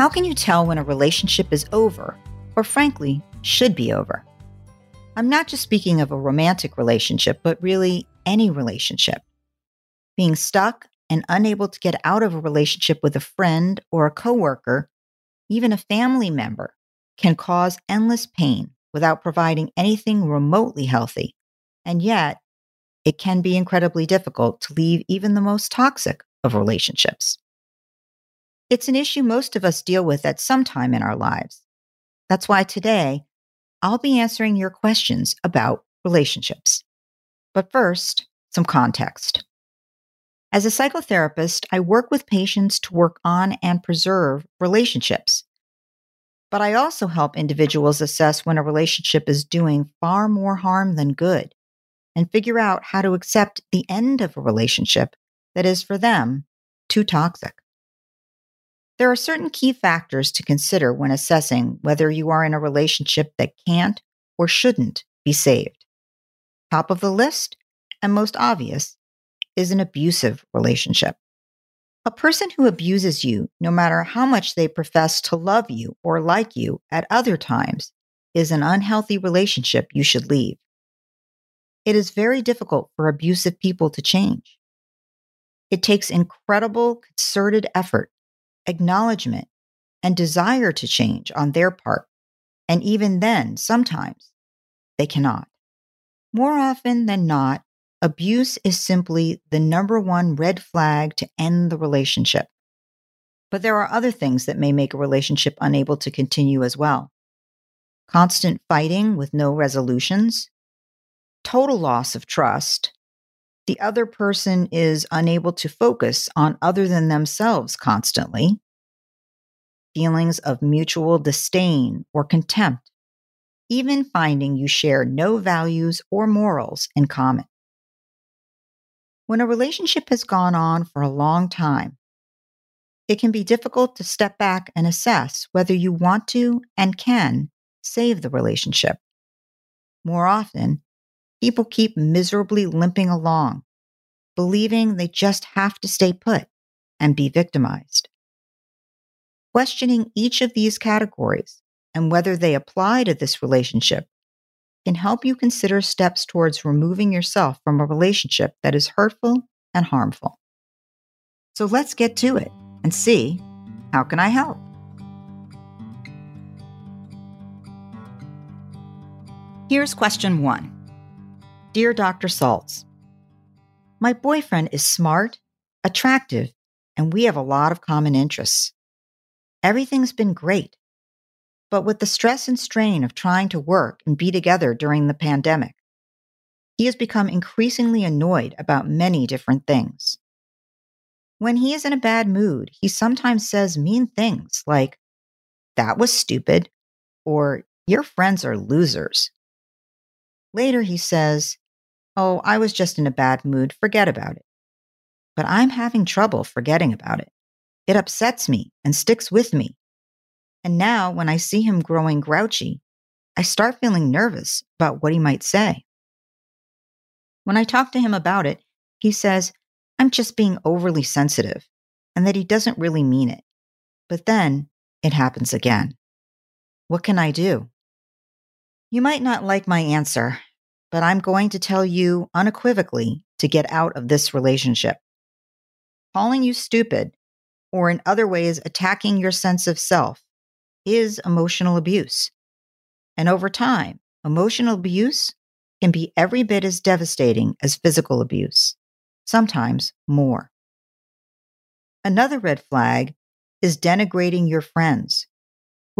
How can you tell when a relationship is over, or frankly, should be over? I'm not just speaking of a romantic relationship, but really any relationship. Being stuck and unable to get out of a relationship with a friend or a coworker, even a family member, can cause endless pain without providing anything remotely healthy. And yet, it can be incredibly difficult to leave even the most toxic of relationships. It's an issue most of us deal with at some time in our lives. That's why today I'll be answering your questions about relationships. But first, some context. As a psychotherapist, I work with patients to work on and preserve relationships. But I also help individuals assess when a relationship is doing far more harm than good and figure out how to accept the end of a relationship that is for them too toxic. There are certain key factors to consider when assessing whether you are in a relationship that can't or shouldn't be saved. Top of the list, and most obvious, is an abusive relationship. A person who abuses you, no matter how much they profess to love you or like you at other times, is an unhealthy relationship you should leave. It is very difficult for abusive people to change. It takes incredible concerted effort acknowledgement, and desire to change on their part. And even then, sometimes they cannot. More often than not, abuse is simply the number one red flag to end the relationship. But there are other things that may make a relationship unable to continue as well constant fighting with no resolutions, total loss of trust, the other person is unable to focus on other than themselves constantly, feelings of mutual disdain or contempt, even finding you share no values or morals in common. When a relationship has gone on for a long time, it can be difficult to step back and assess whether you want to and can save the relationship. More often, People keep miserably limping along, believing they just have to stay put and be victimized. Questioning each of these categories and whether they apply to this relationship can help you consider steps towards removing yourself from a relationship that is hurtful and harmful. So let's get to it and see how can I help? Here's question 1. Dear Dr. Saltz, my boyfriend is smart, attractive, and we have a lot of common interests. Everything's been great. But with the stress and strain of trying to work and be together during the pandemic, he has become increasingly annoyed about many different things. When he is in a bad mood, he sometimes says mean things like, That was stupid, or Your friends are losers. Later, he says, Oh, I was just in a bad mood, forget about it. But I'm having trouble forgetting about it. It upsets me and sticks with me. And now, when I see him growing grouchy, I start feeling nervous about what he might say. When I talk to him about it, he says, I'm just being overly sensitive and that he doesn't really mean it. But then it happens again. What can I do? You might not like my answer, but I'm going to tell you unequivocally to get out of this relationship. Calling you stupid, or in other ways attacking your sense of self, is emotional abuse. And over time, emotional abuse can be every bit as devastating as physical abuse, sometimes more. Another red flag is denigrating your friends,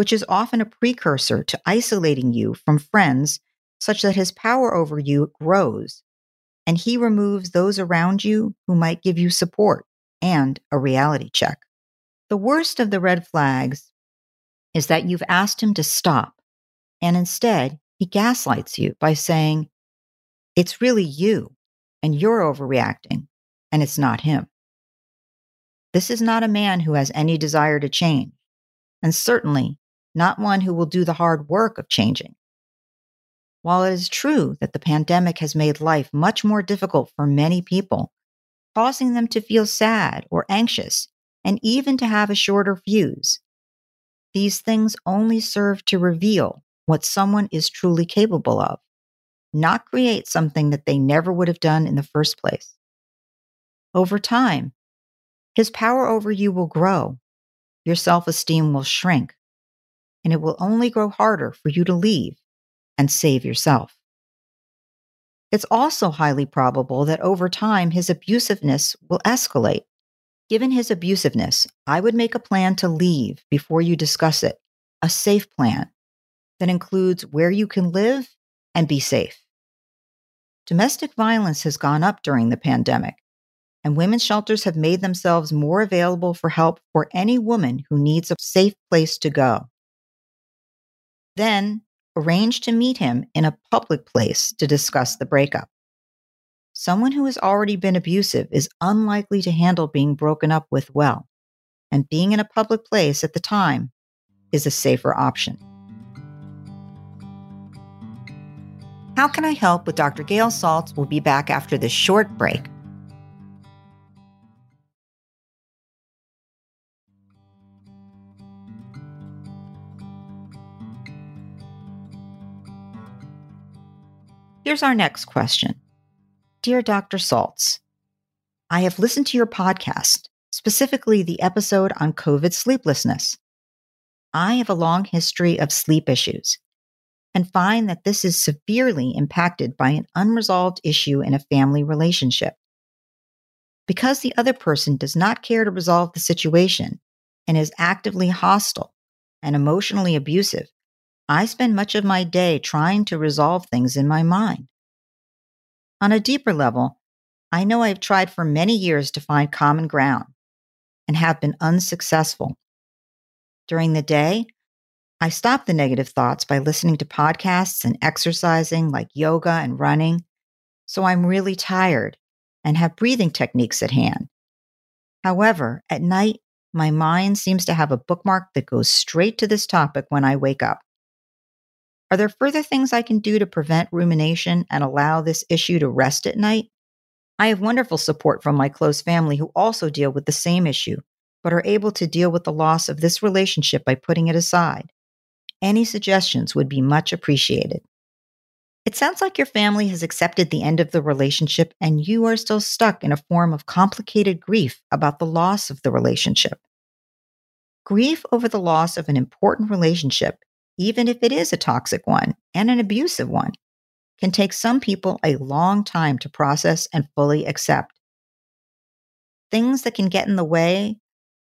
which is often a precursor to isolating you from friends such that his power over you grows, and he removes those around you who might give you support and a reality check. The worst of the red flags is that you've asked him to stop, and instead, he gaslights you by saying, It's really you, and you're overreacting, and it's not him. This is not a man who has any desire to change, and certainly not one who will do the hard work of changing. While it is true that the pandemic has made life much more difficult for many people, causing them to feel sad or anxious and even to have a shorter fuse, these things only serve to reveal what someone is truly capable of, not create something that they never would have done in the first place. Over time, his power over you will grow, your self esteem will shrink, and it will only grow harder for you to leave and save yourself. It's also highly probable that over time his abusiveness will escalate. Given his abusiveness, I would make a plan to leave before you discuss it, a safe plan that includes where you can live and be safe. Domestic violence has gone up during the pandemic, and women's shelters have made themselves more available for help for any woman who needs a safe place to go. Then arrange to meet him in a public place to discuss the breakup. Someone who has already been abusive is unlikely to handle being broken up with well, and being in a public place at the time is a safer option. How Can I Help with Dr. Gail Saltz will be back after this short break. Here's our next question Dear Dr. Saltz, I have listened to your podcast, specifically the episode on COVID sleeplessness. I have a long history of sleep issues and find that this is severely impacted by an unresolved issue in a family relationship. Because the other person does not care to resolve the situation and is actively hostile and emotionally abusive, I spend much of my day trying to resolve things in my mind. On a deeper level, I know I have tried for many years to find common ground and have been unsuccessful. During the day, I stop the negative thoughts by listening to podcasts and exercising like yoga and running. So I'm really tired and have breathing techniques at hand. However, at night, my mind seems to have a bookmark that goes straight to this topic when I wake up. Are there further things I can do to prevent rumination and allow this issue to rest at night? I have wonderful support from my close family who also deal with the same issue, but are able to deal with the loss of this relationship by putting it aside. Any suggestions would be much appreciated. It sounds like your family has accepted the end of the relationship and you are still stuck in a form of complicated grief about the loss of the relationship. Grief over the loss of an important relationship even if it is a toxic one and an abusive one, can take some people a long time to process and fully accept. Things that can get in the way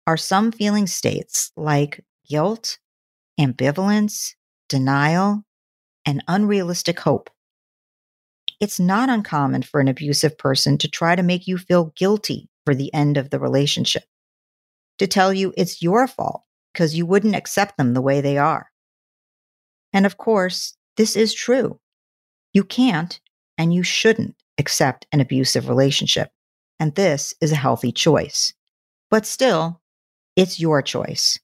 are some feeling states like guilt, ambivalence, denial, and unrealistic hope. It's not uncommon for an abusive person to try to make you feel guilty for the end of the relationship, to tell you it's your fault because you wouldn't accept them the way they are. And of course, this is true. You can't and you shouldn't accept an abusive relationship. And this is a healthy choice. But still, it's your choice.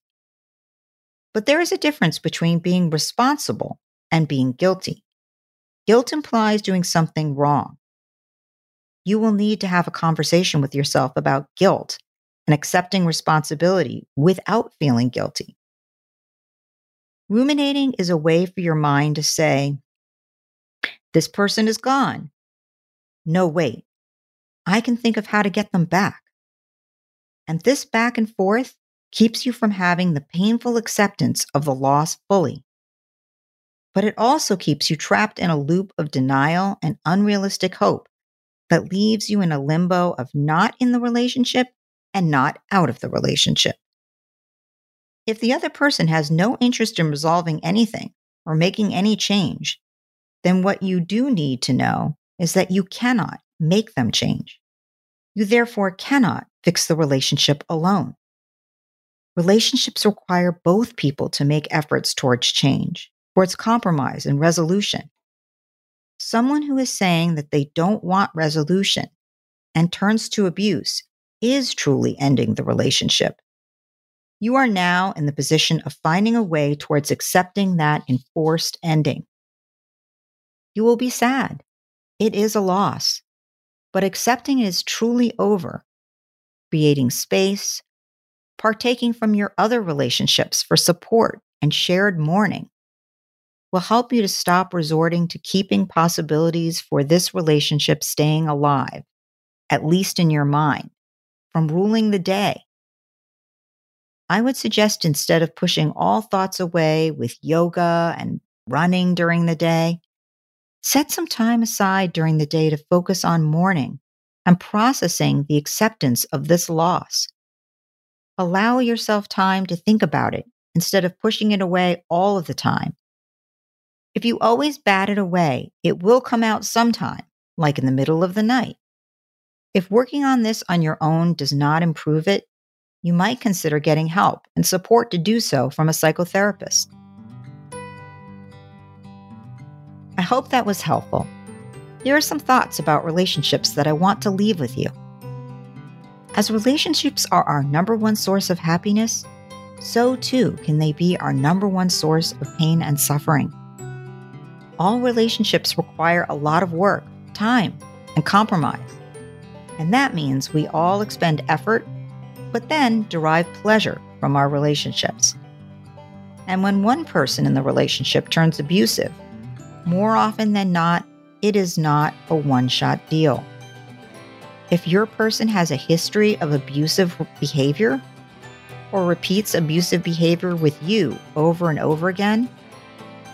But there is a difference between being responsible and being guilty. Guilt implies doing something wrong. You will need to have a conversation with yourself about guilt and accepting responsibility without feeling guilty. Ruminating is a way for your mind to say, This person is gone. No, wait. I can think of how to get them back. And this back and forth keeps you from having the painful acceptance of the loss fully. But it also keeps you trapped in a loop of denial and unrealistic hope that leaves you in a limbo of not in the relationship and not out of the relationship. If the other person has no interest in resolving anything or making any change, then what you do need to know is that you cannot make them change. You therefore cannot fix the relationship alone. Relationships require both people to make efforts towards change, towards compromise and resolution. Someone who is saying that they don't want resolution and turns to abuse is truly ending the relationship. You are now in the position of finding a way towards accepting that enforced ending. You will be sad. It is a loss. But accepting it is truly over, creating space, partaking from your other relationships for support and shared mourning will help you to stop resorting to keeping possibilities for this relationship staying alive, at least in your mind, from ruling the day. I would suggest instead of pushing all thoughts away with yoga and running during the day, set some time aside during the day to focus on mourning and processing the acceptance of this loss Allow yourself time to think about it instead of pushing it away all of the time. If you always bat it away, it will come out sometime, like in the middle of the night. If working on this on your own does not improve it, you might consider getting help and support to do so from a psychotherapist. I hope that was helpful. Here are some thoughts about relationships that I want to leave with you. As relationships are our number one source of happiness, so too can they be our number one source of pain and suffering. All relationships require a lot of work, time, and compromise. And that means we all expend effort, but then derive pleasure from our relationships. And when one person in the relationship turns abusive, more often than not, it is not a one shot deal. If your person has a history of abusive behavior or repeats abusive behavior with you over and over again,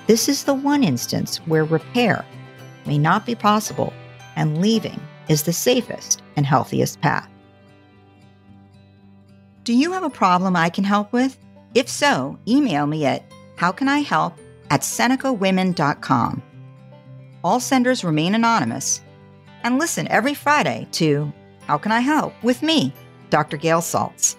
this is the one instance where repair may not be possible and leaving is the safest and healthiest path. Do you have a problem I can help with? If so, email me at howcanihelp at senecawomen.com. All senders remain anonymous and listen every Friday to How Can I Help with me, Dr. Gail Saltz.